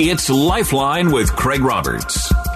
It's Lifeline with Craig Roberts.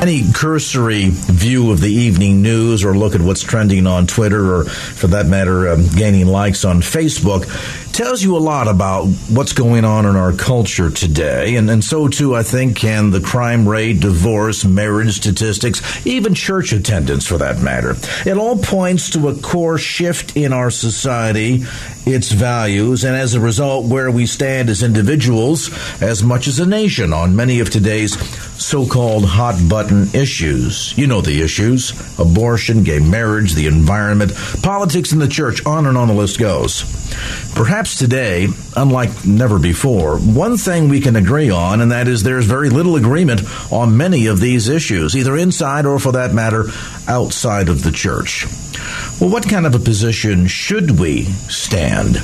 Any cursory view of the evening news or look at what's trending on Twitter or, for that matter, um, gaining likes on Facebook tells you a lot about what's going on in our culture today. And, and so, too, I think, can the crime rate, divorce, marriage statistics, even church attendance for that matter. It all points to a core shift in our society, its values, and as a result, where we stand as individuals as much as a nation on many of today's so called hot button issues. You know the issues abortion, gay marriage, the environment, politics, and the church, on and on the list goes. Perhaps today, unlike never before, one thing we can agree on, and that is there's very little agreement on many of these issues, either inside or, for that matter, outside of the church. Well, what kind of a position should we stand?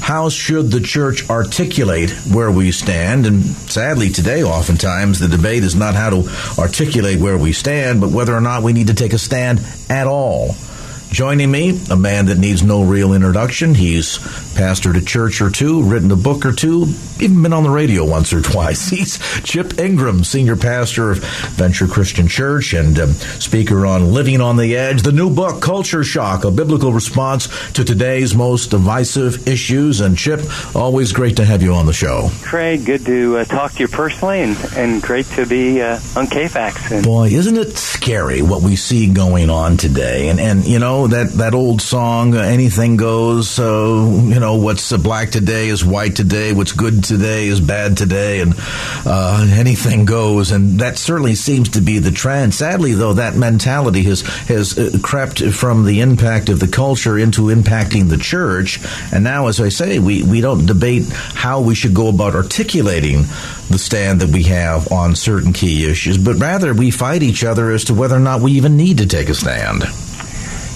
How should the church articulate where we stand? And sadly, today, oftentimes, the debate is not how to articulate where we stand, but whether or not we need to take a stand at all. Joining me, a man that needs no real introduction. He's pastored a church or two, written a book or two, even been on the radio once or twice. He's Chip Ingram, senior pastor of Venture Christian Church and um, speaker on Living on the Edge, the new book, Culture Shock, a biblical response to today's most divisive issues. And Chip, always great to have you on the show. Craig, good to uh, talk to you personally and, and great to be uh, on KFAX. And- Boy, isn't it scary what we see going on today? And, and you know, that, that old song, uh, anything goes, so, you know, what's black today is white today, what's good today is bad today, and uh, anything goes. And that certainly seems to be the trend. Sadly, though, that mentality has, has uh, crept from the impact of the culture into impacting the church. And now, as I say, we, we don't debate how we should go about articulating the stand that we have on certain key issues, but rather we fight each other as to whether or not we even need to take a stand.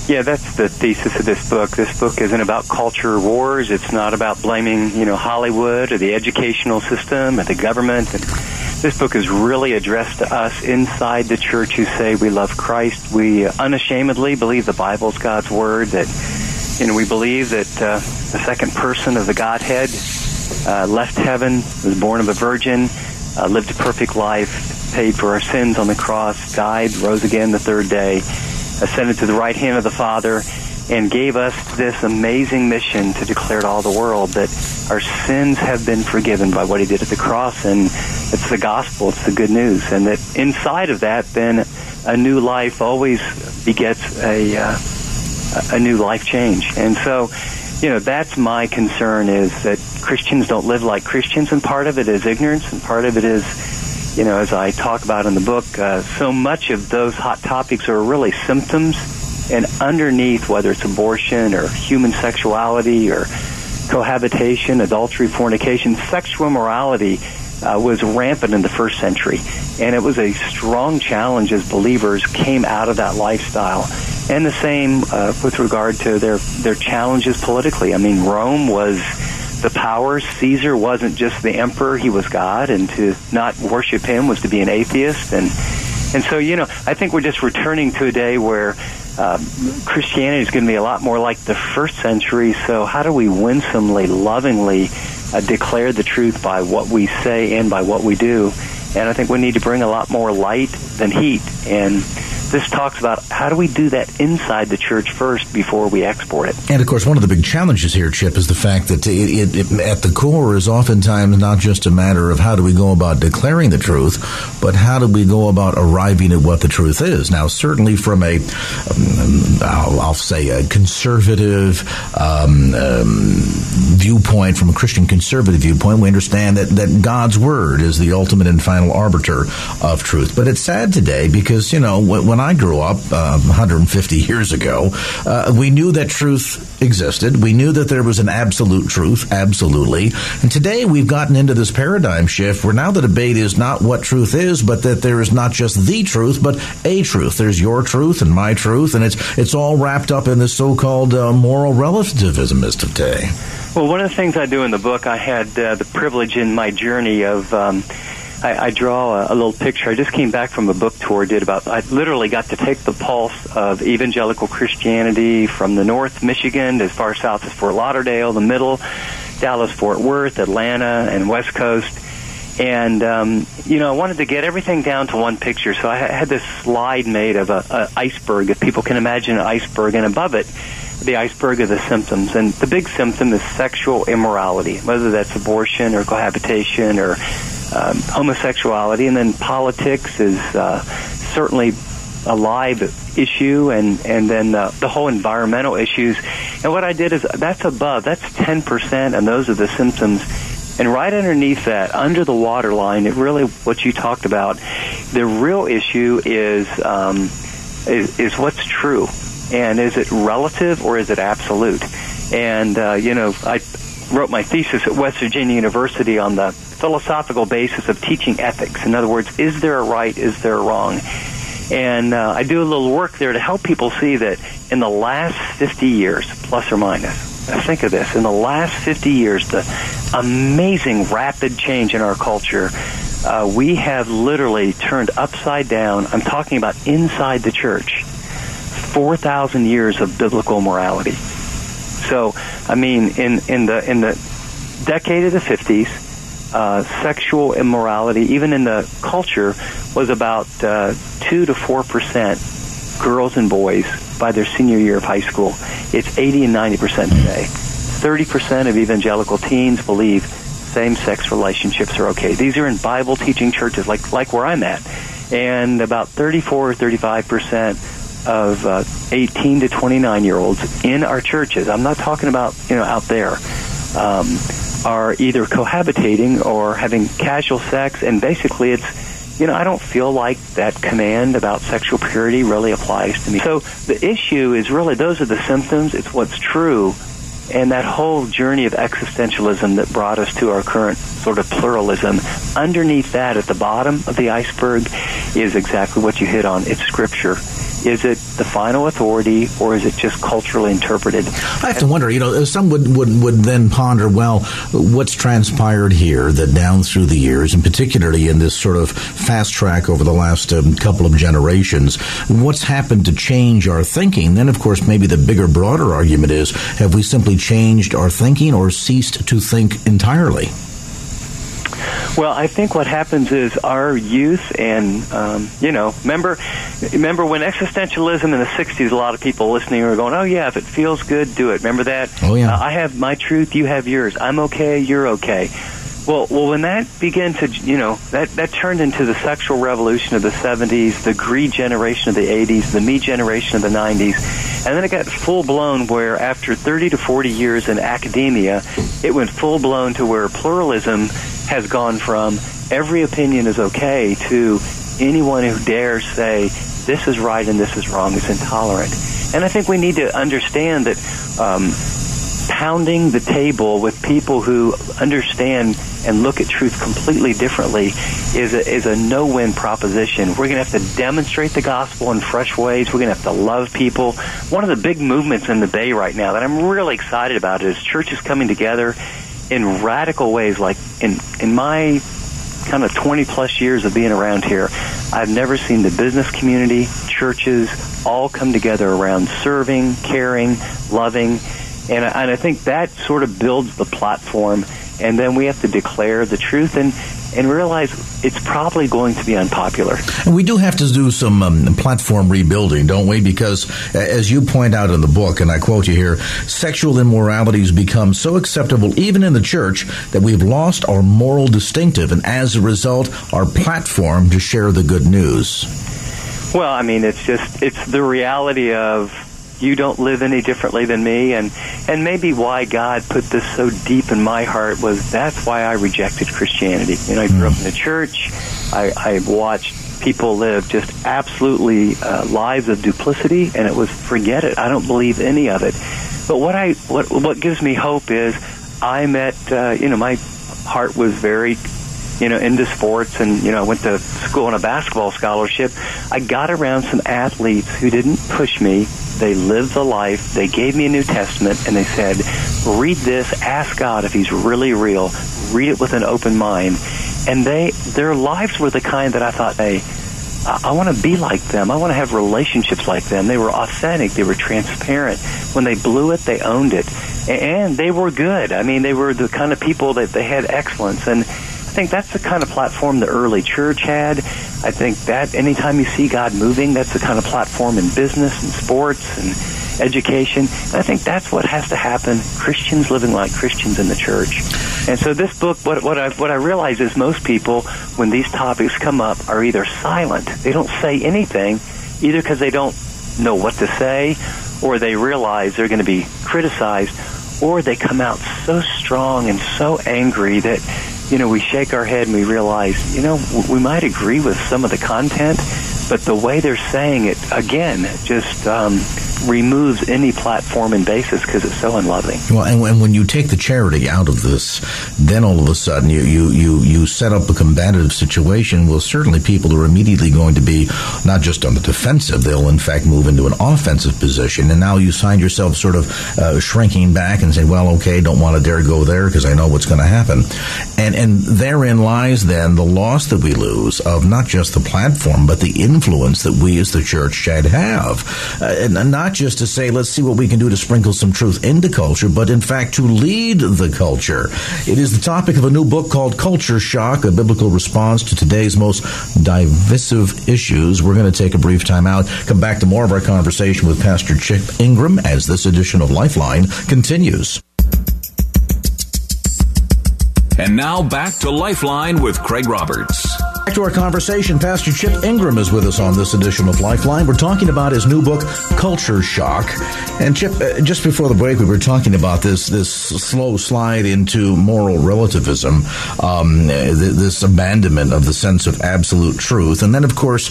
Yeah, that's the thesis of this book. This book isn't about culture wars. It's not about blaming, you know, Hollywood or the educational system or the government. And this book is really addressed to us inside the church who say we love Christ. We unashamedly believe the Bible's God's word. That you know, we believe that uh, the second person of the Godhead uh, left heaven, was born of a virgin, uh, lived a perfect life, paid for our sins on the cross, died, rose again the third day ascended to the right hand of the Father, and gave us this amazing mission to declare to all the world that our sins have been forgiven by what he did at the cross. And it's the gospel, it's the good news. And that inside of that, then a new life always begets a, uh, a new life change. And so, you know, that's my concern is that Christians don't live like Christians, and part of it is ignorance, and part of it is you know, as I talk about in the book, uh, so much of those hot topics are really symptoms, and underneath, whether it's abortion or human sexuality or cohabitation, adultery, fornication, sexual immorality uh, was rampant in the first century, and it was a strong challenge as believers came out of that lifestyle. And the same uh, with regard to their their challenges politically. I mean, Rome was the powers. Caesar wasn't just the emperor; he was God, and to not worship him was to be an atheist. And and so, you know, I think we're just returning to a day where uh, Christianity is going to be a lot more like the first century. So, how do we winsomely, lovingly uh, declare the truth by what we say and by what we do? And I think we need to bring a lot more light than heat. And this talks about how do we do that inside the church first before we export it. And of course, one of the big challenges here, Chip, is the fact that it, it, it, at the core is oftentimes not just a matter of how do we go about declaring the truth, but how do we go about arriving at what the truth is. Now, certainly from a, um, I'll, I'll, say a conservative um, um, viewpoint, from a Christian conservative viewpoint, we understand that, that God's word is the ultimate and final arbiter of truth. But it's sad today because, you know, when I grew up uh, 150 years ago, uh, we knew that truth existed. We knew that there was an absolute truth, absolutely. And today we've gotten into this paradigm shift where now the debate is not what truth is, but that there is not just the truth, but a truth. There's your truth and my truth, and it's it's all wrapped up in this so-called uh, moral relativism as of today. Well, one of the things I do in the book, I had uh, the privilege in my journey of. Um, I, I draw a, a little picture. I just came back from a book tour. Did about I literally got to take the pulse of evangelical Christianity from the North Michigan as far south as Fort Lauderdale, the middle, Dallas, Fort Worth, Atlanta, and West Coast. And um, you know, I wanted to get everything down to one picture. So I had this slide made of a, a iceberg. If people can imagine an iceberg, and above it the iceberg of the symptoms. And the big symptom is sexual immorality, whether that's abortion or cohabitation or um, homosexuality, and then politics is uh, certainly a live issue, and and then uh, the whole environmental issues. And what I did is that's above, that's ten percent, and those are the symptoms. And right underneath that, under the waterline, it really what you talked about. The real issue is um, is, is what's true, and is it relative or is it absolute? And uh, you know, I wrote my thesis at West Virginia University on the philosophical basis of teaching ethics. In other words, is there a right? Is there a wrong? And uh, I do a little work there to help people see that in the last 50 years, plus or minus, think of this, in the last 50 years, the amazing rapid change in our culture, uh, we have literally turned upside down. I'm talking about inside the church, 4,000 years of biblical morality. So, I mean, in, in the in the decade of the 50s, uh, sexual immorality, even in the culture, was about uh, 2 to 4 percent girls and boys by their senior year of high school. It's 80 and 90 percent today. 30 percent of evangelical teens believe same-sex relationships are okay. These are in Bible-teaching churches like like where I'm at, and about 34 or 35 percent of uh, 18 to 29 year olds in our churches. I'm not talking about you know out there. Um, are either cohabitating or having casual sex, and basically it's, you know, I don't feel like that command about sexual purity really applies to me. So the issue is really those are the symptoms, it's what's true, and that whole journey of existentialism that brought us to our current sort of pluralism, underneath that at the bottom of the iceberg is exactly what you hit on. It's scripture is it the final authority, or is it just culturally interpreted? I have to wonder. You know, some would, would would then ponder, well, what's transpired here that down through the years, and particularly in this sort of fast track over the last um, couple of generations, what's happened to change our thinking? Then, of course, maybe the bigger, broader argument is: have we simply changed our thinking, or ceased to think entirely? Well, I think what happens is our youth, and um, you know, remember, remember when existentialism in the '60s, a lot of people listening were going, "Oh yeah, if it feels good, do it." Remember that? Oh yeah. Uh, I have my truth, you have yours. I'm okay, you're okay. Well, well, when that began to, you know, that that turned into the sexual revolution of the '70s, the greed generation of the '80s, the me generation of the '90s, and then it got full blown. Where after 30 to 40 years in academia, it went full blown to where pluralism has gone from every opinion is okay to anyone who dares say this is right and this is wrong is intolerant. And I think we need to understand that um, pounding the table with people who understand and look at truth completely differently is a, is a no-win proposition. We're going to have to demonstrate the gospel in fresh ways. We're going to have to love people. One of the big movements in the Bay right now that I'm really excited about is churches coming together in radical ways. Like in in my kind of 20 plus years of being around here, I've never seen the business community, churches, all come together around serving, caring, loving, and I, and I think that sort of builds the platform and then we have to declare the truth and and realize it's probably going to be unpopular. And we do have to do some um, platform rebuilding, don't we? Because, as you point out in the book, and I quote you here, sexual immorality has become so acceptable, even in the church, that we've lost our moral distinctive, and as a result, our platform to share the good news. Well, I mean, it's just it's the reality of you don't live any differently than me and and maybe why God put this so deep in my heart was that's why I rejected Christianity. You know, I grew up in the church. I, I watched people live just absolutely uh, lives of duplicity, and it was forget it. I don't believe any of it. But what I what what gives me hope is I met uh, you know my heart was very you know, into sports and, you know, I went to school on a basketball scholarship, I got around some athletes who didn't push me. They lived the life. They gave me a New Testament and they said, read this, ask God if he's really real, read it with an open mind. And they, their lives were the kind that I thought, hey, I, want to be like them. I want to have relationships like them. They were authentic. They were transparent. When they blew it, they owned it. And they were good. I mean, they were the kind of people that they had excellence. And think that's the kind of platform the early church had. I think that anytime you see God moving, that's the kind of platform in business and sports and education. And I think that's what has to happen. Christians living like Christians in the church. And so this book, what, what I what I realize is most people, when these topics come up, are either silent. They don't say anything, either because they don't know what to say, or they realize they're going to be criticized, or they come out so strong and so angry that you know, we shake our head and we realize, you know, we might agree with some of the content, but the way they're saying it, again, just um, removes any platform and basis because it's so unloving. Well, and, and, when you take the charity out of this, then all of a sudden you, you, you, you set up a combative situation. Well, certainly people are immediately going to be not just on the defensive, they'll in fact move into an offensive position. And now you find yourself sort of uh, shrinking back and saying, well, okay, don't want to dare go there because I know what's going to happen. And, and therein lies then the loss that we lose of not just the platform, but the influence that we as the church should have. Uh, and not not just to say, let's see what we can do to sprinkle some truth into culture, but in fact to lead the culture. It is the topic of a new book called Culture Shock, a biblical response to today's most divisive issues. We're going to take a brief time out, come back to more of our conversation with Pastor Chip Ingram as this edition of Lifeline continues. And now back to Lifeline with Craig Roberts. Back to our conversation. Pastor Chip Ingram is with us on this edition of Lifeline. We're talking about his new book, Culture Shock. And Chip, uh, just before the break, we were talking about this this slow slide into moral relativism, um, this abandonment of the sense of absolute truth, and then of course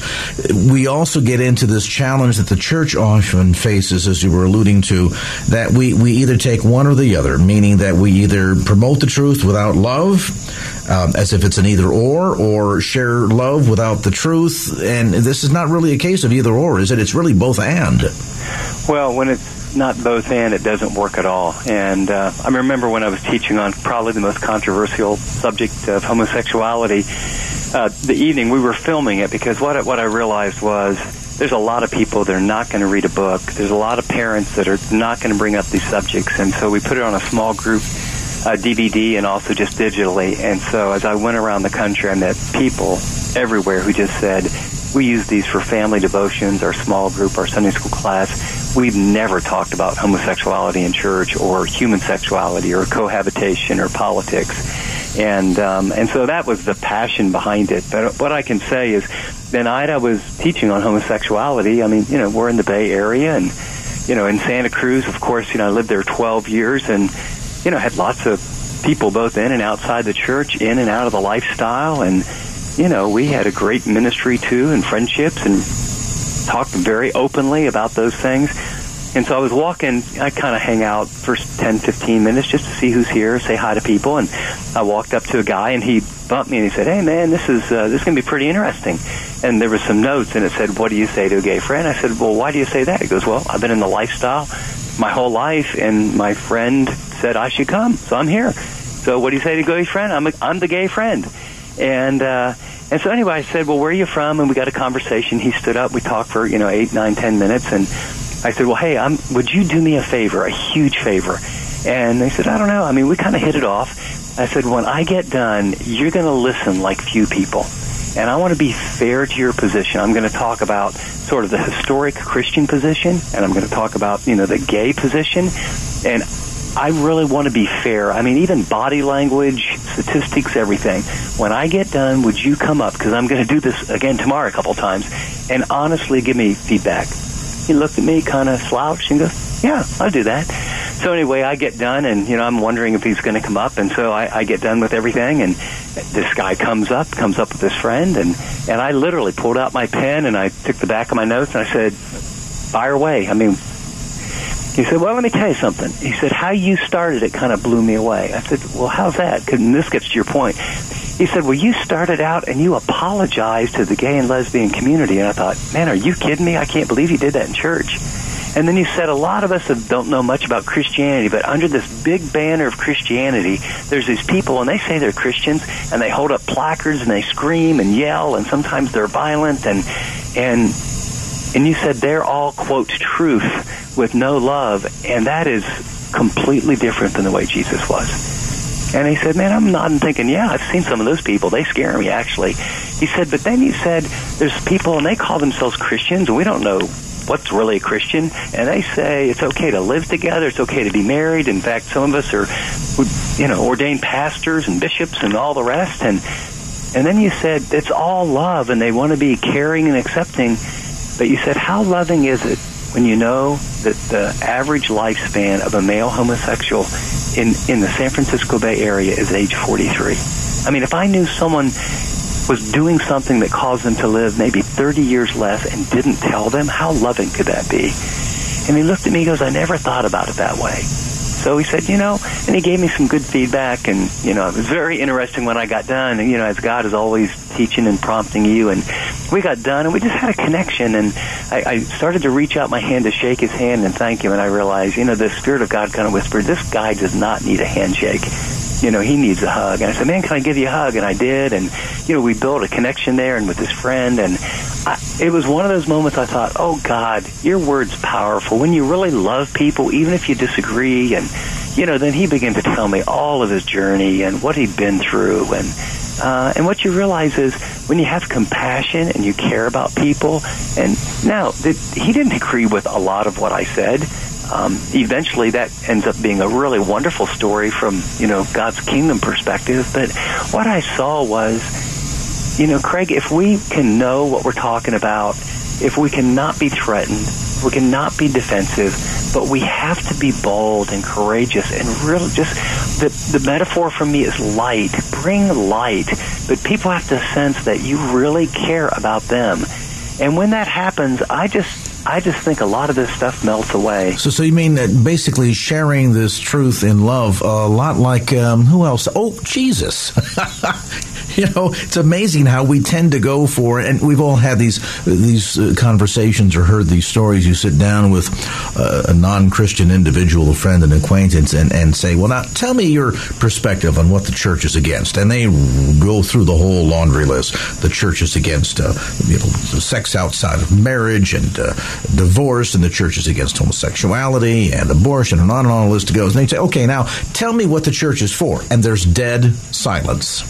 we also get into this challenge that the church often faces, as you were alluding to, that we we either take one or the other, meaning that we either promote the truth without love um, as if it's an either or, or share love without the truth. And this is not really a case of either or, is it? It's really both and. Well, when it's not both and, it doesn't work at all. And uh, I remember when I was teaching on probably the most controversial subject of homosexuality. Uh, the evening we were filming it because what what I realized was there's a lot of people that are not going to read a book. There's a lot of parents that are not going to bring up these subjects, and so we put it on a small group uh, DVD and also just digitally. And so as I went around the country, I met people everywhere who just said, we use these for family devotions, our small group, our Sunday school class. We've never talked about homosexuality in church or human sexuality or cohabitation or politics. And, um, and so that was the passion behind it. But what I can say is, the night I was teaching on homosexuality, I mean, you know, we're in the Bay Area and, you know, in Santa Cruz, of course, you know, I lived there 12 years and, you know, had lots of people both in and outside the church, in and out of the lifestyle, and you know, we had a great ministry too, and friendships, and talked very openly about those things. And so I was walking, I kind of hang out for 10, 15 minutes just to see who's here, say hi to people. And I walked up to a guy and he bumped me and he said, hey man, this is, uh, this is going to be pretty interesting. And there were some notes and it said, what do you say to a gay friend? I said, well, why do you say that? He goes, well, I've been in the lifestyle my whole life and my friend said I should come, so I'm here. So what do you say to gay friend? I'm a, I'm the gay friend, and uh, and so anyway, I said, well, where are you from? And we got a conversation. He stood up. We talked for you know eight, nine, ten minutes, and I said, well, hey, I'm, would you do me a favor, a huge favor? And they said, I don't know. I mean, we kind of hit it off. I said, when I get done, you're going to listen like few people. And I want to be fair to your position. I'm going to talk about sort of the historic Christian position, and I'm going to talk about, you know, the gay position. And I really want to be fair. I mean, even body language, statistics, everything. When I get done, would you come up? Because I'm going to do this again tomorrow a couple times, and honestly give me feedback. He looked at me, kind of slouched, and goes, "Yeah, I'll do that." So anyway, I get done, and you know, I'm wondering if he's going to come up, and so I, I get done with everything, and this guy comes up, comes up with his friend, and and I literally pulled out my pen and I took the back of my notes and I said, "Fire away." I mean, he said, "Well, let me tell you something." He said, "How you started it kind of blew me away." I said, "Well, how's that?" And this gets to your point. He said, "Well, you started out and you apologized to the gay and lesbian community." And I thought, "Man, are you kidding me? I can't believe you did that in church." And then he said, "A lot of us don't know much about Christianity, but under this big banner of Christianity, there's these people, and they say they're Christians, and they hold up placards and they scream and yell, and sometimes they're violent, and and." And you said they're all, quote, truth with no love, and that is completely different than the way Jesus was. And he said, man, I'm nodding thinking, yeah, I've seen some of those people. They scare me, actually. He said, but then you said there's people, and they call themselves Christians, and we don't know what's really a Christian, and they say it's okay to live together, it's okay to be married. In fact, some of us are, you know, ordained pastors and bishops and all the rest, and and then you said it's all love, and they want to be caring and accepting. But you said, how loving is it when you know that the average lifespan of a male homosexual in, in the San Francisco Bay Area is age 43? I mean, if I knew someone was doing something that caused them to live maybe 30 years less and didn't tell them, how loving could that be? And he looked at me and goes, I never thought about it that way. So he said, you know, and he gave me some good feedback, and you know, it was very interesting when I got done. And you know, as God is always teaching and prompting you, and we got done, and we just had a connection. And I, I started to reach out my hand to shake his hand and thank him, and I realized, you know, the Spirit of God kind of whispered, "This guy does not need a handshake." You know, he needs a hug. And I said, man, can I give you a hug? And I did. And, you know, we built a connection there and with his friend. And I, it was one of those moments I thought, oh, God, your word's powerful. When you really love people, even if you disagree. And, you know, then he began to tell me all of his journey and what he'd been through. And, uh, and what you realize is when you have compassion and you care about people, and now he didn't agree with a lot of what I said, um, eventually that ends up being a really wonderful story from you know God's kingdom perspective. But what I saw was, you know, Craig, if we can know what we're talking about, if we cannot be threatened, we cannot be defensive, but we have to be bold and courageous and really just the the metaphor for me is light. Bring light, but people have to sense that you really care about them. And when that happens, I just I just think a lot of this stuff melts away. So, so you mean that basically sharing this truth in love, a lot like um, who else? Oh, Jesus. you know, it's amazing how we tend to go for, and we've all had these these uh, conversations or heard these stories. You sit down with uh, a non-Christian individual, a friend, an acquaintance, and, and say, "Well, now tell me your perspective on what the church is against." And they go through the whole laundry list. The church is against, uh, you know, sex outside of marriage and uh, divorce, and the church is against homosexuality and abortion, and on and on the list goes. And they say, "Okay, now tell me what the church is for." And there's dead silence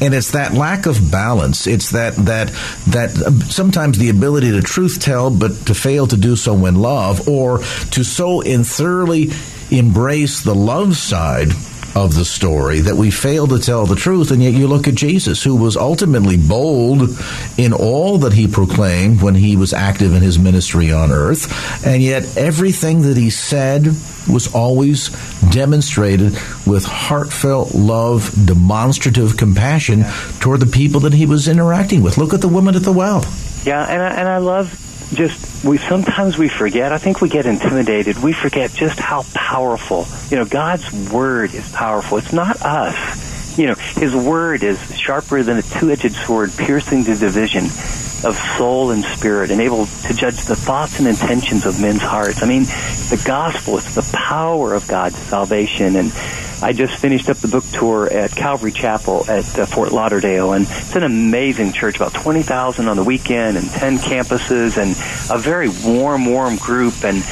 and it's that lack of balance. It's that that that uh, sometimes the ability to truth tell, but to fail to do so in love, or to so in thoroughly embrace the love side of the story that we fail to tell the truth. And yet you look at Jesus, who was ultimately bold in all that he proclaimed when he was active in his ministry on earth. And yet everything that he said was always demonstrated with heartfelt love, demonstrative compassion toward the people that he was interacting with. Look at the woman at the well. Yeah, and I, and I love just we sometimes we forget. I think we get intimidated. We forget just how powerful. You know, God's word is powerful. It's not us. You know, His word is sharper than a two-edged sword, piercing the division of soul and spirit, and able to judge the thoughts and intentions of men's hearts. I mean, the gospel is the power of God's salvation and I just finished up the book tour at Calvary Chapel at uh, Fort Lauderdale, and it's an amazing church, about 20,000 on the weekend and 10 campuses, and a very warm, warm group. And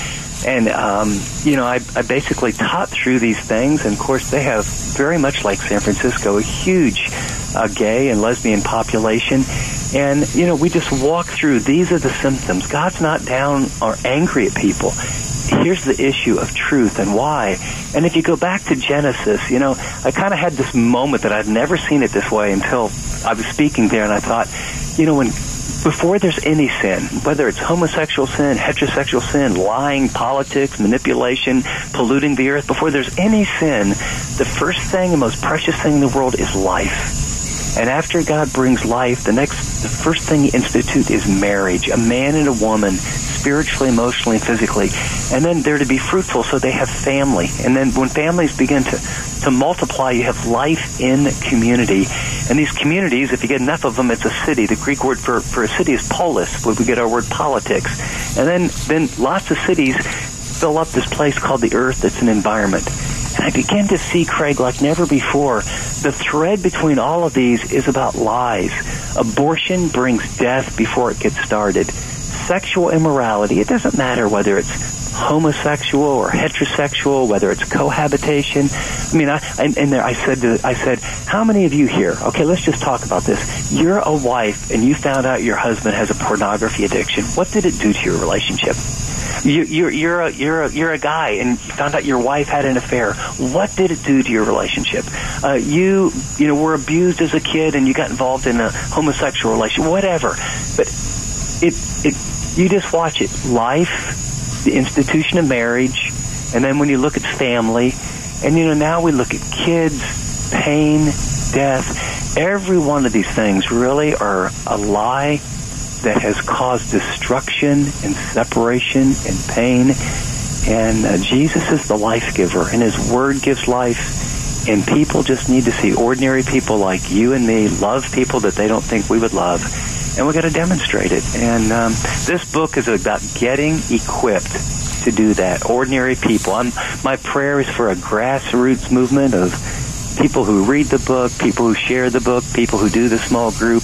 And, um, you know, I, I basically taught through these things. And, of course, they have very much like San Francisco, a huge uh, gay and lesbian population. And, you know, we just walk through these are the symptoms. God's not down or angry at people. Here's the issue of truth and why. And if you go back to Genesis, you know, I kind of had this moment that I'd never seen it this way until I was speaking there and I thought, you know, when before there's any sin, whether it's homosexual sin, heterosexual sin, lying, politics, manipulation, polluting the earth, before there's any sin, the first thing, the most precious thing in the world is life. And after God brings life, the next, the first thing He institutes is marriage, a man and a woman, spiritually, emotionally, physically. And then they're to be fruitful, so they have family. And then when families begin to, to multiply, you have life in community. And these communities, if you get enough of them, it's a city. The Greek word for, for a city is polis, where we get our word politics. And then, then lots of cities fill up this place called the earth that's an environment. And I began to see, Craig, like never before, the thread between all of these is about lies. Abortion brings death before it gets started. Sexual immorality, it doesn't matter whether it's homosexual or heterosexual, whether it's cohabitation. I mean, I, and, and there I said, to, I said, how many of you here? Okay, let's just talk about this. You're a wife, and you found out your husband has a pornography addiction. What did it do to your relationship? You, you're you're a you're a you're a guy, and you found out your wife had an affair. What did it do to your relationship? Uh, you you know were abused as a kid, and you got involved in a homosexual relation. Whatever, but it it you just watch it. Life, the institution of marriage, and then when you look at family, and you know now we look at kids, pain, death. Every one of these things really are a lie that has caused destruction and separation and pain. And uh, Jesus is the life giver, and His Word gives life. And people just need to see ordinary people like you and me love people that they don't think we would love. And we've got to demonstrate it. And um, this book is about getting equipped to do that. Ordinary people. I'm, my prayer is for a grassroots movement of people who read the book, people who share the book, people who do the small group,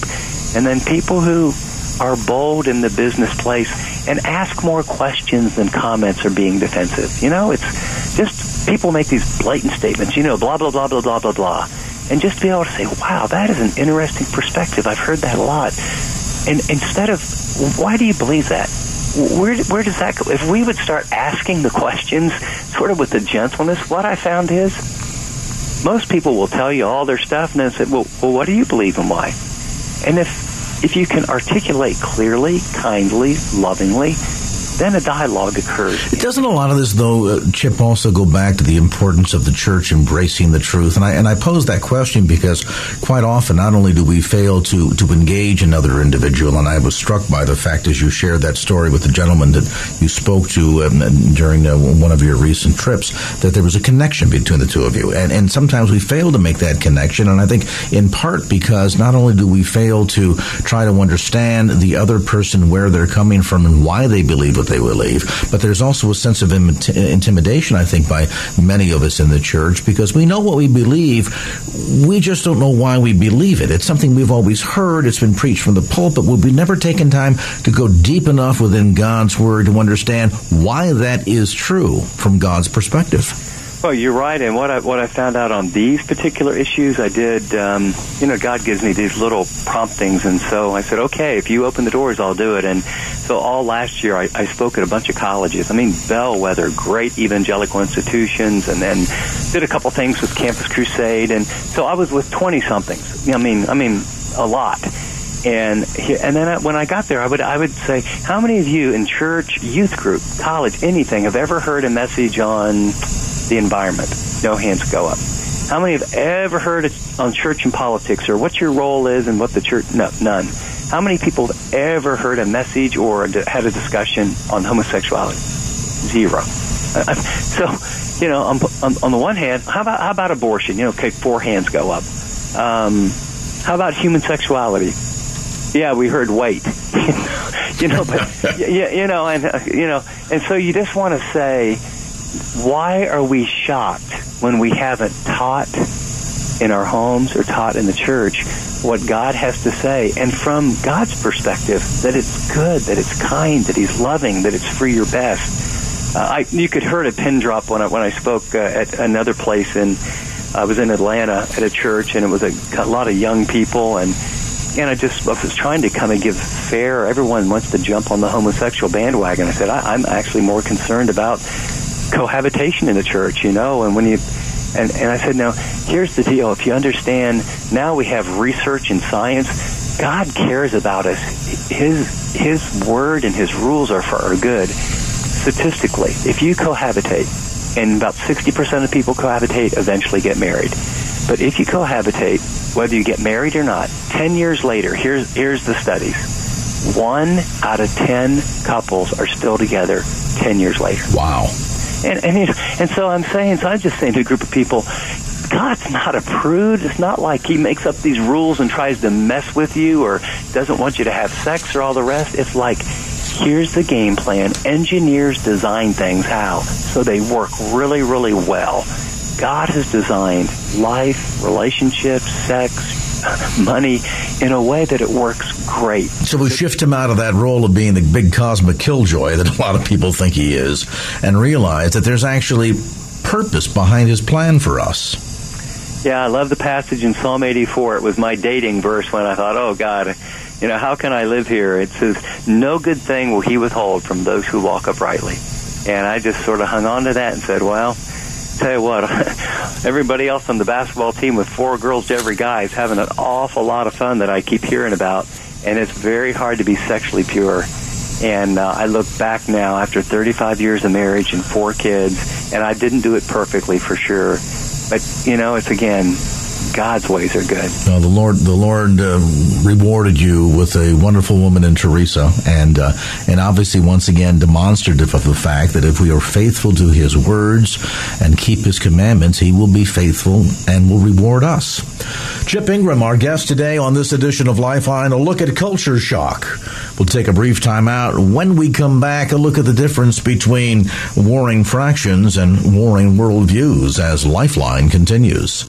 and then people who are bold in the business place and ask more questions than comments are being defensive. You know, it's just people make these blatant statements, you know, blah, blah, blah, blah, blah, blah, blah. And just be able to say, wow, that is an interesting perspective. I've heard that a lot. And instead of, why do you believe that? Where, where does that go? If we would start asking the questions sort of with the gentleness, what I found is most people will tell you all their stuff and then say, well, well what do you believe and why? And if if you can articulate clearly, kindly, lovingly, then a dialogue occurs. It doesn't a lot of this, though, uh, Chip, also go back to the importance of the church embracing the truth? And I and I pose that question because quite often, not only do we fail to to engage another individual, and I was struck by the fact as you shared that story with the gentleman that you spoke to um, during uh, one of your recent trips, that there was a connection between the two of you, and and sometimes we fail to make that connection, and I think in part because not only do we fail to try to understand the other person where they're coming from and why they believe what they believe. But there's also a sense of intimidation, I think, by many of us in the church because we know what we believe. We just don't know why we believe it. It's something we've always heard. It's been preached from the pulpit. We've never taken time to go deep enough within God's word to understand why that is true from God's perspective. Well, you're right, and what I what I found out on these particular issues, I did. Um, you know, God gives me these little promptings, and so I said, okay, if you open the doors, I'll do it. And so all last year, I, I spoke at a bunch of colleges. I mean, bellwether, great evangelical institutions, and then did a couple things with Campus Crusade, and so I was with twenty somethings. I mean, I mean, a lot and and then I, when I got there, I would I would say, how many of you in church, youth group, college, anything, have ever heard a message on the environment? No hands go up. How many have ever heard it on church and politics, or what your role is and what the church? No, none. How many people have ever heard a message or had a discussion on homosexuality? Zero. So, you know, on, on, on the one hand, how about how about abortion? You know, okay, four hands go up. Um, how about human sexuality? Yeah, we heard wait. you know, but yeah, you know, and uh, you know, and so you just want to say, why are we shocked when we haven't taught in our homes or taught in the church what God has to say, and from God's perspective, that it's good, that it's kind, that He's loving, that it's for your best. uh, I, you could hear a pin drop when I, when I spoke uh, at another place in, I was in Atlanta at a church and it was a, a lot of young people and, and I just I was trying to kind of give fair. Everyone wants to jump on the homosexual bandwagon. I said I, I'm actually more concerned about cohabitation in the church, you know. And when you and and I said, now here's the deal. If you understand, now we have research and science. God cares about us. His His word and His rules are for our good. Statistically, if you cohabitate, and about 60% of people cohabitate eventually get married. But if you cohabitate, whether you get married or not, 10 years later, here's, here's the studies. One out of 10 couples are still together 10 years later. Wow. And, and, and so I'm saying, so I'm just saying to a group of people, God's not a prude. It's not like he makes up these rules and tries to mess with you or doesn't want you to have sex or all the rest. It's like, here's the game plan. Engineers design things how? So they work really, really well. God has designed life, relationships, sex, money in a way that it works great. So we shift him out of that role of being the big cosmic killjoy that a lot of people think he is and realize that there's actually purpose behind his plan for us. Yeah, I love the passage in Psalm 84. It was my dating verse when I thought, oh, God, you know, how can I live here? It says, no good thing will he withhold from those who walk uprightly. And I just sort of hung on to that and said, well, tell you what, everybody else on the basketball team with four girls to every guy is having an awful lot of fun that I keep hearing about, and it's very hard to be sexually pure. And uh, I look back now after 35 years of marriage and four kids, and I didn't do it perfectly for sure. But, you know, it's again, God's ways are good. Uh, the Lord, the Lord uh, rewarded you with a wonderful woman in Theresa, and uh, and obviously once again demonstrative of the fact that if we are faithful to His words and keep His commandments, He will be faithful and will reward us. Chip Ingram, our guest today on this edition of Lifeline, a look at culture shock. We'll take a brief time out. When we come back, a look at the difference between warring fractions and warring worldviews as Lifeline continues.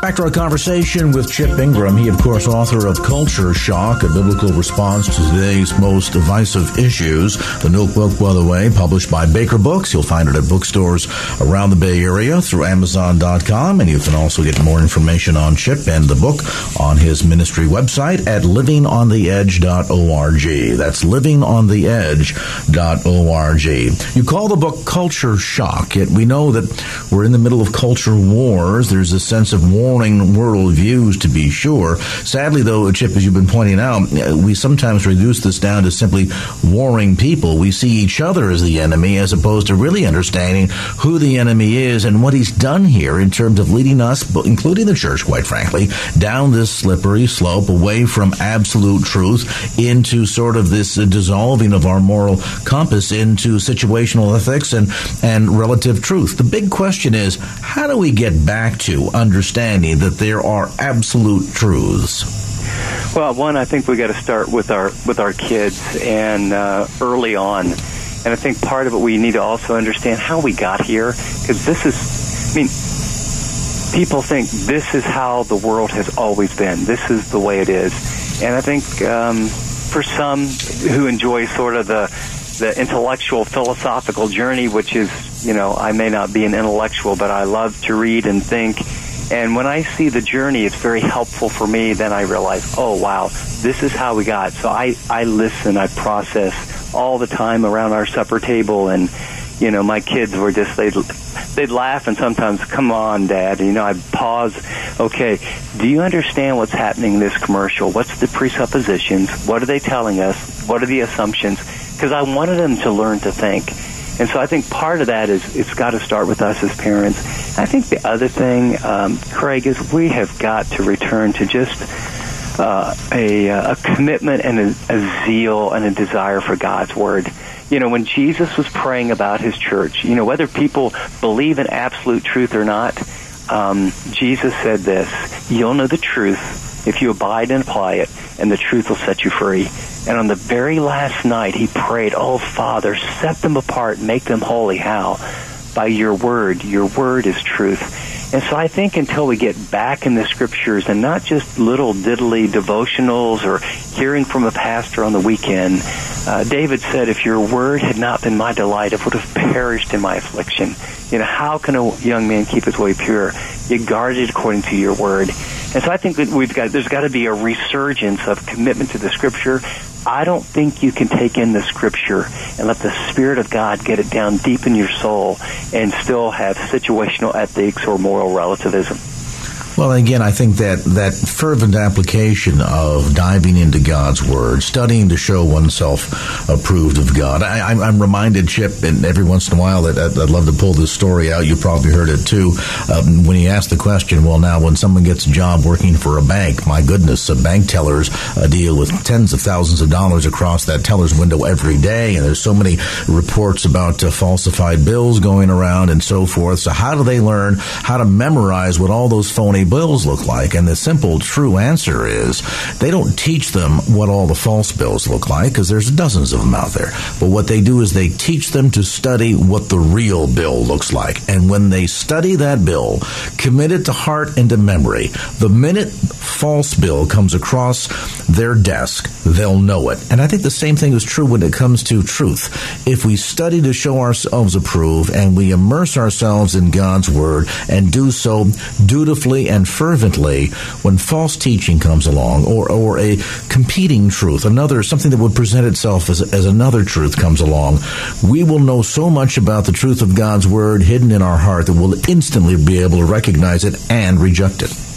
Back to our conversation with Chip Ingram. He, of course, author of Culture Shock, a biblical response to today's most divisive issues. The new book, by the way, published by Baker Books. You'll find it at bookstores around the Bay Area through Amazon.com. And you can also get more information on Chip and the book on his ministry website at livingontheedge.org. That's livingontheedge.org. You call the book Culture Shock, yet we know that we're in the middle of culture wars. There's a sense of war warring world views, to be sure. Sadly, though, Chip, as you've been pointing out, we sometimes reduce this down to simply warring people. We see each other as the enemy as opposed to really understanding who the enemy is and what he's done here in terms of leading us, including the church, quite frankly, down this slippery slope away from absolute truth into sort of this dissolving of our moral compass into situational ethics and, and relative truth. The big question is, how do we get back to understanding that there are absolute truths? Well, one, I think we got to start with our with our kids and uh, early on, and I think part of it we need to also understand how we got here because this is, I mean, people think this is how the world has always been. This is the way it is, and I think um, for some who enjoy sort of the the intellectual philosophical journey, which is, you know, I may not be an intellectual, but I love to read and think and when I see the journey, it's very helpful for me. Then I realize, oh wow, this is how we got. So I, I listen, I process all the time around our supper table and, you know, my kids were just, they'd, they'd laugh and sometimes, come on, dad. You know, I'd pause. Okay, do you understand what's happening in this commercial? What's the presuppositions? What are they telling us? What are the assumptions? Because I wanted them to learn to think. And so I think part of that is it's got to start with us as parents. I think the other thing, um, Craig, is we have got to return to just uh, a, a commitment and a, a zeal and a desire for God's word. You know, when Jesus was praying about his church, you know, whether people believe in absolute truth or not, um, Jesus said this, you'll know the truth if you abide and apply it, and the truth will set you free. And on the very last night, he prayed, Oh, Father, set them apart, make them holy. How? By your word. Your word is truth. And so I think until we get back in the scriptures and not just little diddly devotionals or hearing from a pastor on the weekend. Uh, David said, if your word had not been my delight, it would have perished in my affliction. You know, how can a young man keep his way pure? You guard it according to your word. And so I think that we've got, there's got to be a resurgence of commitment to the scripture. I don't think you can take in the scripture and let the Spirit of God get it down deep in your soul and still have situational ethics or moral relativism. Well, again, I think that that fervent application of diving into God's Word, studying to show oneself approved of God. I, am reminded, Chip, and every once in a while that I'd, love to pull this story out. You probably heard it too. Um, when he asked the question, well, now when someone gets a job working for a bank, my goodness, uh, bank tellers uh, deal with tens of thousands of dollars across that teller's window every day, and there's so many reports about uh, falsified bills going around and so forth. So, how do they learn how to memorize what all those phony bills look like? And the simple, true answer is they don't teach them what all the false bills look like because there's dozens of them out there. But what they do is they teach them to study what the real bill looks like. And when they study that bill, commit it to heart and to memory, the minute false bill comes across their desk, they'll know it. And I think the same thing is true when it comes to truth. If we study to show ourselves approved and we immerse ourselves in God's Word and do so dutifully and fervently when false teaching comes along or, or a competing truth, another, something that would present itself as, as another truth comes along, we will know so much about the truth of God's Word hidden in our heart that we'll instantly be able to recognize it and reject it.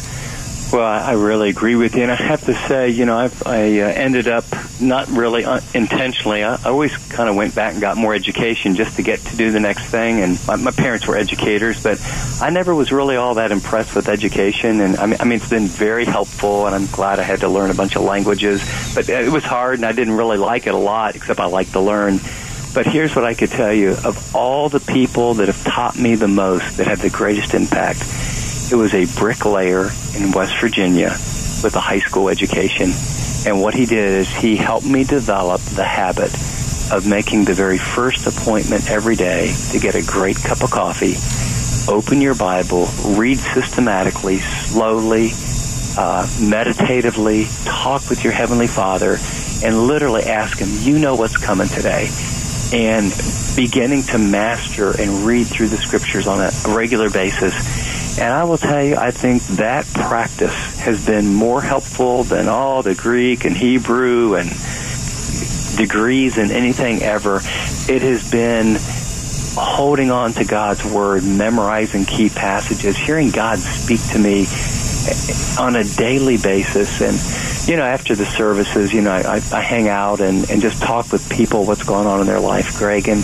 Well, I really agree with you, and I have to say, you know, I've, I uh, ended up not really un- intentionally. I, I always kind of went back and got more education just to get to do the next thing. And my, my parents were educators, but I never was really all that impressed with education. And I mean, I mean, it's been very helpful, and I'm glad I had to learn a bunch of languages. But it was hard, and I didn't really like it a lot, except I like to learn. But here's what I could tell you: of all the people that have taught me the most, that had the greatest impact it was a bricklayer in West Virginia with a high school education. And what he did is he helped me develop the habit of making the very first appointment every day to get a great cup of coffee, open your Bible, read systematically, slowly, uh, meditatively, talk with your Heavenly Father, and literally ask Him, You know what's coming today. And beginning to master and read through the scriptures on a regular basis and I will tell you, I think that practice has been more helpful than all the Greek and Hebrew and degrees and anything ever. It has been holding on to God's Word, memorizing key passages, hearing God speak to me on a daily basis. And, you know, after the services, you know, I, I hang out and, and just talk with people what's going on in their life, Greg. And,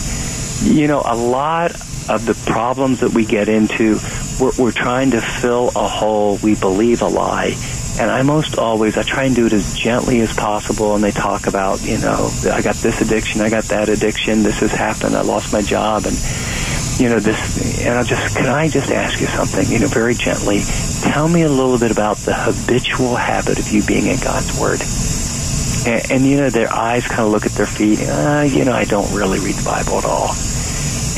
you know, a lot of the problems that we get into, we're, we're trying to fill a hole. We believe a lie. And I most always, I try and do it as gently as possible. And they talk about, you know, I got this addiction, I got that addiction, this has happened, I lost my job. And, you know, this, and I just, can I just ask you something, you know, very gently? Tell me a little bit about the habitual habit of you being in God's Word. And, and you know, their eyes kind of look at their feet. Uh, you know, I don't really read the Bible at all.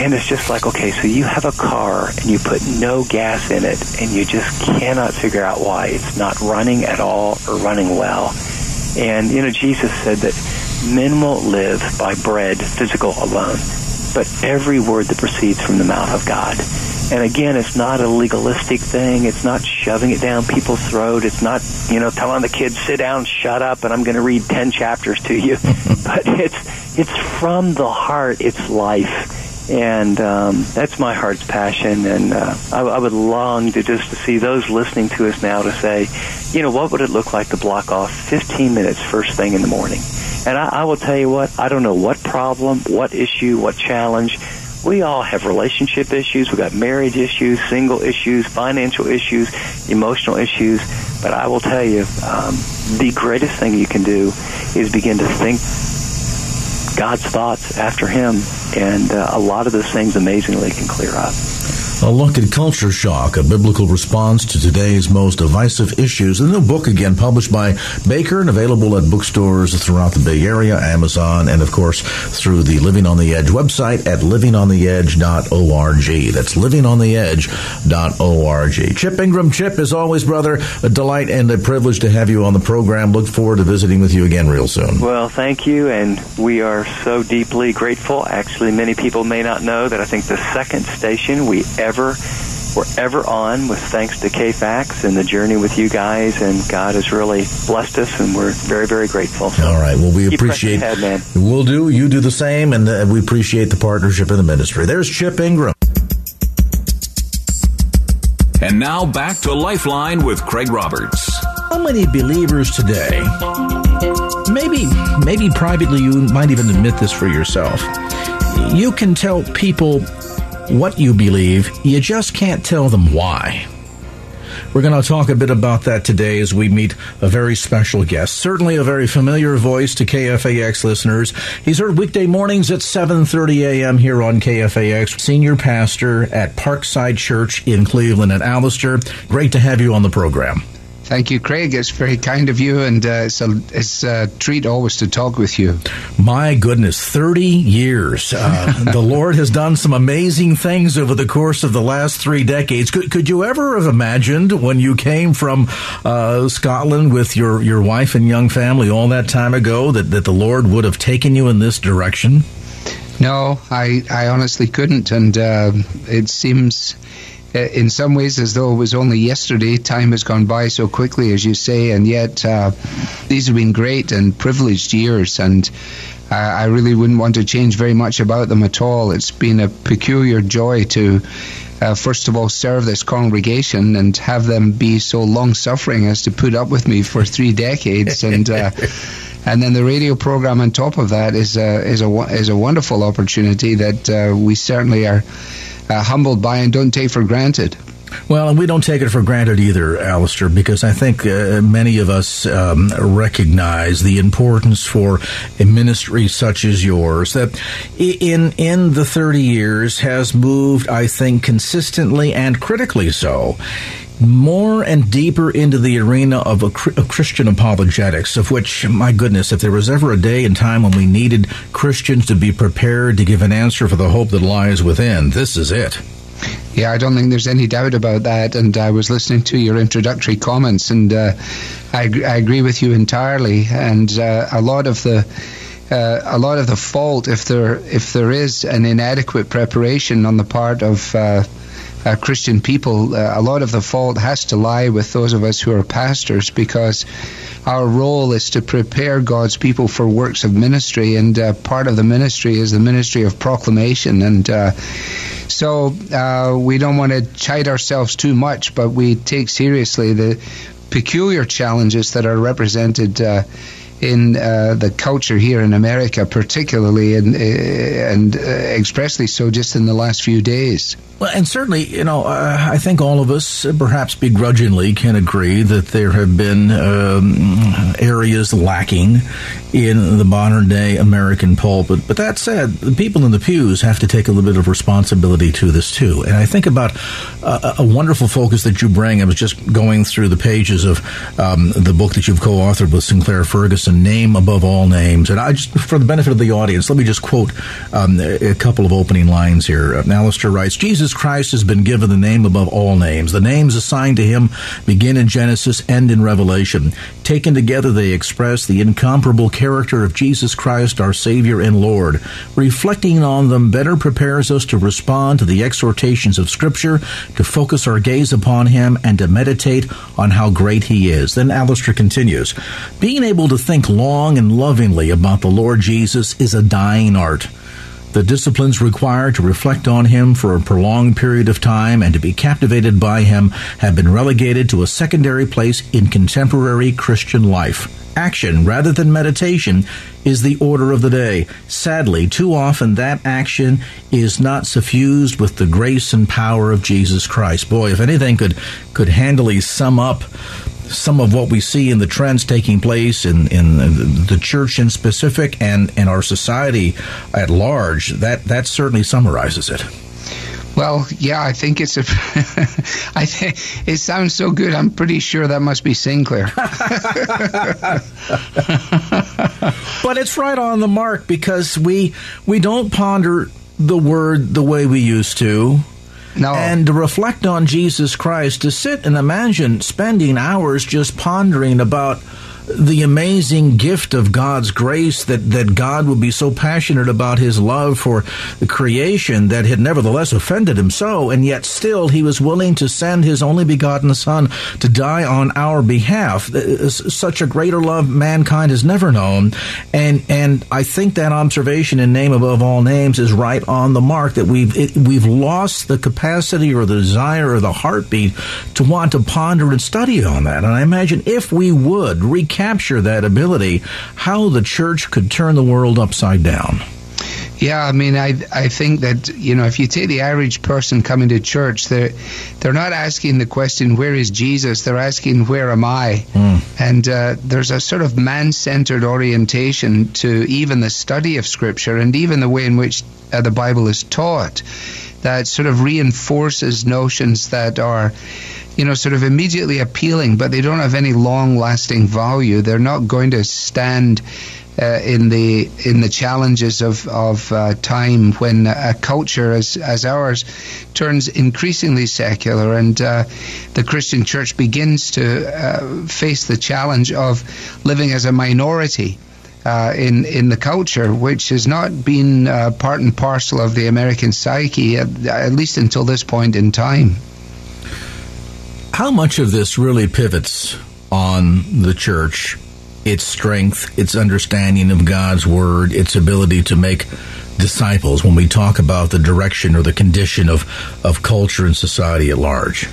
And it's just like, okay, so you have a car and you put no gas in it and you just cannot figure out why. It's not running at all or running well. And, you know, Jesus said that men won't live by bread, physical alone, but every word that proceeds from the mouth of God. And again, it's not a legalistic thing. It's not shoving it down people's throat. It's not, you know, telling the kids, sit down, shut up, and I'm going to read 10 chapters to you. but it's, it's from the heart. It's life and um, that's my heart's passion. And uh, I, I would long to just to see those listening to us now to say, you know, what would it look like to block off 15 minutes first thing in the morning? And I, I will tell you what, I don't know what problem, what issue, what challenge. We all have relationship issues. We've got marriage issues, single issues, financial issues, emotional issues. But I will tell you, um, the greatest thing you can do is begin to think God's thoughts after Him, and uh, a lot of those things amazingly can clear up. A look at culture shock, a biblical response to today's most divisive issues. The new book, again, published by Baker and available at bookstores throughout the Bay Area, Amazon, and of course through the Living on the Edge website at livingontheedge.org. That's livingontheedge.org. Chip Ingram, Chip, as always, brother, a delight and a privilege to have you on the program. Look forward to visiting with you again real soon. Well, thank you, and we are so deeply grateful. Actually, many people may not know that I think the second station we ever ever we're ever on with thanks to KFAX and the journey with you guys, and God has really blessed us, and we're very, very grateful. So All right. Well, we appreciate. Ahead, man. We'll do. You do the same, and uh, we appreciate the partnership in the ministry. There's Chip Ingram. And now back to Lifeline with Craig Roberts. How many believers today? Maybe, maybe privately, you might even admit this for yourself. You can tell people what you believe, you just can't tell them why. We're going to talk a bit about that today as we meet a very special guest. Certainly a very familiar voice to KFAX listeners. He's heard weekday mornings at 7:30 a.m. here on KFAX. Senior pastor at Parkside Church in Cleveland and Alistair. Great to have you on the program. Thank you, Craig. It's very kind of you, and uh, it's, a, it's a treat always to talk with you. My goodness, 30 years. Uh, the Lord has done some amazing things over the course of the last three decades. Could, could you ever have imagined when you came from uh, Scotland with your, your wife and young family all that time ago that, that the Lord would have taken you in this direction? No, I, I honestly couldn't, and uh, it seems in some ways as though it was only yesterday. Time has gone by so quickly, as you say, and yet uh, these have been great and privileged years, and uh, I really wouldn't want to change very much about them at all. It's been a peculiar joy to. Uh, first of all, serve this congregation and have them be so long suffering as to put up with me for three decades, and uh, and then the radio program on top of that is a is a is a wonderful opportunity that uh, we certainly are uh, humbled by and don't take for granted. Well, and we don't take it for granted either, Alistair, because I think uh, many of us um, recognize the importance for a ministry such as yours that in in the 30 years has moved, I think, consistently and critically so more and deeper into the arena of, a, of, Christian apologetics, of which, my goodness, if there was ever a day and time when we needed Christians to be prepared to give an answer for the hope that lies within, this is it. Yeah, I don't think there's any doubt about that. And I was listening to your introductory comments, and uh, I, I, agree with you entirely. And uh, a lot of the uh, a lot of the fault, if there if there is an inadequate preparation on the part of uh, Christian people, uh, a lot of the fault has to lie with those of us who are pastors because our role is to prepare God's people for works of ministry, and uh, part of the ministry is the ministry of proclamation. And uh, so uh, we don't want to chide ourselves too much, but we take seriously the peculiar challenges that are represented uh, in uh, the culture here in America, particularly and, uh, and uh, expressly so just in the last few days. Well, and certainly, you know, uh, I think all of us, perhaps begrudgingly, can agree that there have been um, areas lacking in the modern day American pulpit. But that said, the people in the pews have to take a little bit of responsibility to this too. And I think about uh, a wonderful focus that you bring. I was just going through the pages of um, the book that you've co-authored with Sinclair Ferguson, "Name Above All Names." And I just, for the benefit of the audience, let me just quote um, a couple of opening lines here. Uh, Alistair writes, "Jesus." Jesus Christ has been given the name above all names. The names assigned to him begin in Genesis, end in Revelation. Taken together, they express the incomparable character of Jesus Christ, our Savior and Lord. Reflecting on them better prepares us to respond to the exhortations of Scripture, to focus our gaze upon him, and to meditate on how great he is. Then Alistair continues Being able to think long and lovingly about the Lord Jesus is a dying art. The disciplines required to reflect on him for a prolonged period of time and to be captivated by him have been relegated to a secondary place in contemporary Christian life. Action rather than meditation is the order of the day. Sadly, too often that action is not suffused with the grace and power of Jesus Christ. Boy, if anything could could handily sum up some of what we see in the trends taking place in, in the church in specific and in our society at large, that, that certainly summarizes it. Well, yeah, I think it's a. I think it sounds so good. I'm pretty sure that must be Sinclair. but it's right on the mark because we we don't ponder the word the way we used to. No. And to reflect on Jesus Christ, to sit and imagine spending hours just pondering about the amazing gift of God's grace that, that God would be so passionate about his love for the creation that had nevertheless offended him so, and yet still he was willing to send his only begotten Son to die on our behalf. Uh, such a greater love mankind has never known. And, and I think that observation in name above all names is right on the mark that we've, it, we've lost the capacity or the desire or the heartbeat to want to ponder and study on that. And I imagine if we would recapture capture that ability, how the church could turn the world upside down. Yeah, I mean, I I think that you know if you take the average person coming to church, they're they're not asking the question where is Jesus, they're asking where am I, mm. and uh, there's a sort of man-centered orientation to even the study of Scripture and even the way in which uh, the Bible is taught, that sort of reinforces notions that are you know, sort of immediately appealing, but they don't have any long-lasting value. They're not going to stand uh, in the in the challenges of of uh, time when a culture as as ours turns increasingly secular and uh, the Christian church begins to uh, face the challenge of living as a minority. Uh, in in the culture, which has not been uh, part and parcel of the American psyche, at, at least until this point in time. How much of this really pivots on the church, its strength, its understanding of God's word, its ability to make disciples when we talk about the direction or the condition of, of culture and society at large?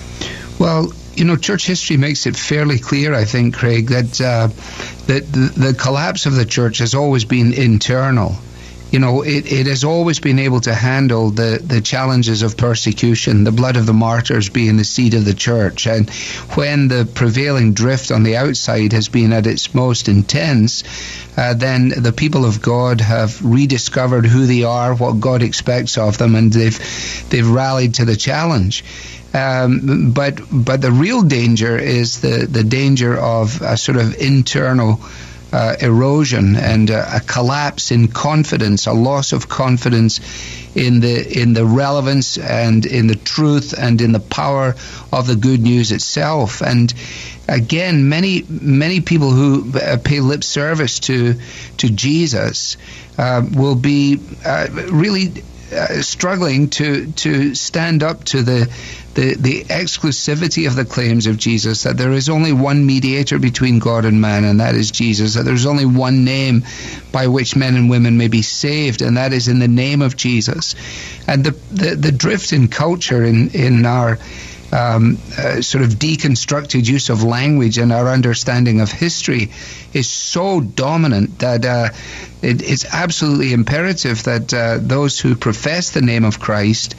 Well, you know, church history makes it fairly clear, I think, Craig, that uh, that the, the collapse of the church has always been internal you know, it, it has always been able to handle the, the challenges of persecution, the blood of the martyrs being the seed of the church. And when the prevailing drift on the outside has been at its most intense, uh, then the people of God have rediscovered who they are, what God expects of them, and they've they've rallied to the challenge. Um, but but the real danger is the the danger of a sort of internal uh, erosion and uh, a collapse in confidence, a loss of confidence in the in the relevance and in the truth and in the power of the good news itself. And again, many many people who uh, pay lip service to to Jesus uh, will be uh, really uh, struggling to to stand up to the the, the exclusivity of the claims of Jesus that there is only one mediator between God and man, and that is Jesus, that there's only one name by which men and women may be saved, and that is in the name of Jesus. And the, the, the drift in culture in, in our um, uh, sort of deconstructed use of language and our understanding of history is so dominant that uh, it, it's absolutely imperative that uh, those who profess the name of Christ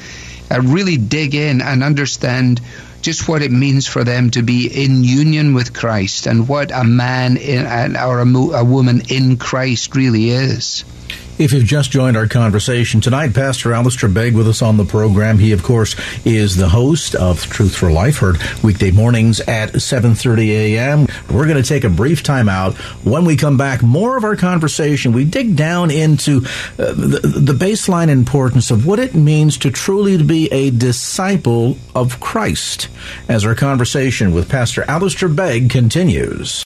uh, really dig in and understand just what it means for them to be in union with Christ and what a man in, or a, a woman in Christ really is. If you've just joined our conversation tonight, Pastor Alistair Begg with us on the program. He, of course, is the host of Truth for Life, heard weekday mornings at 7.30 a.m. We're going to take a brief time out. When we come back, more of our conversation. We dig down into uh, the, the baseline importance of what it means to truly be a disciple of Christ as our conversation with Pastor Alistair Begg continues.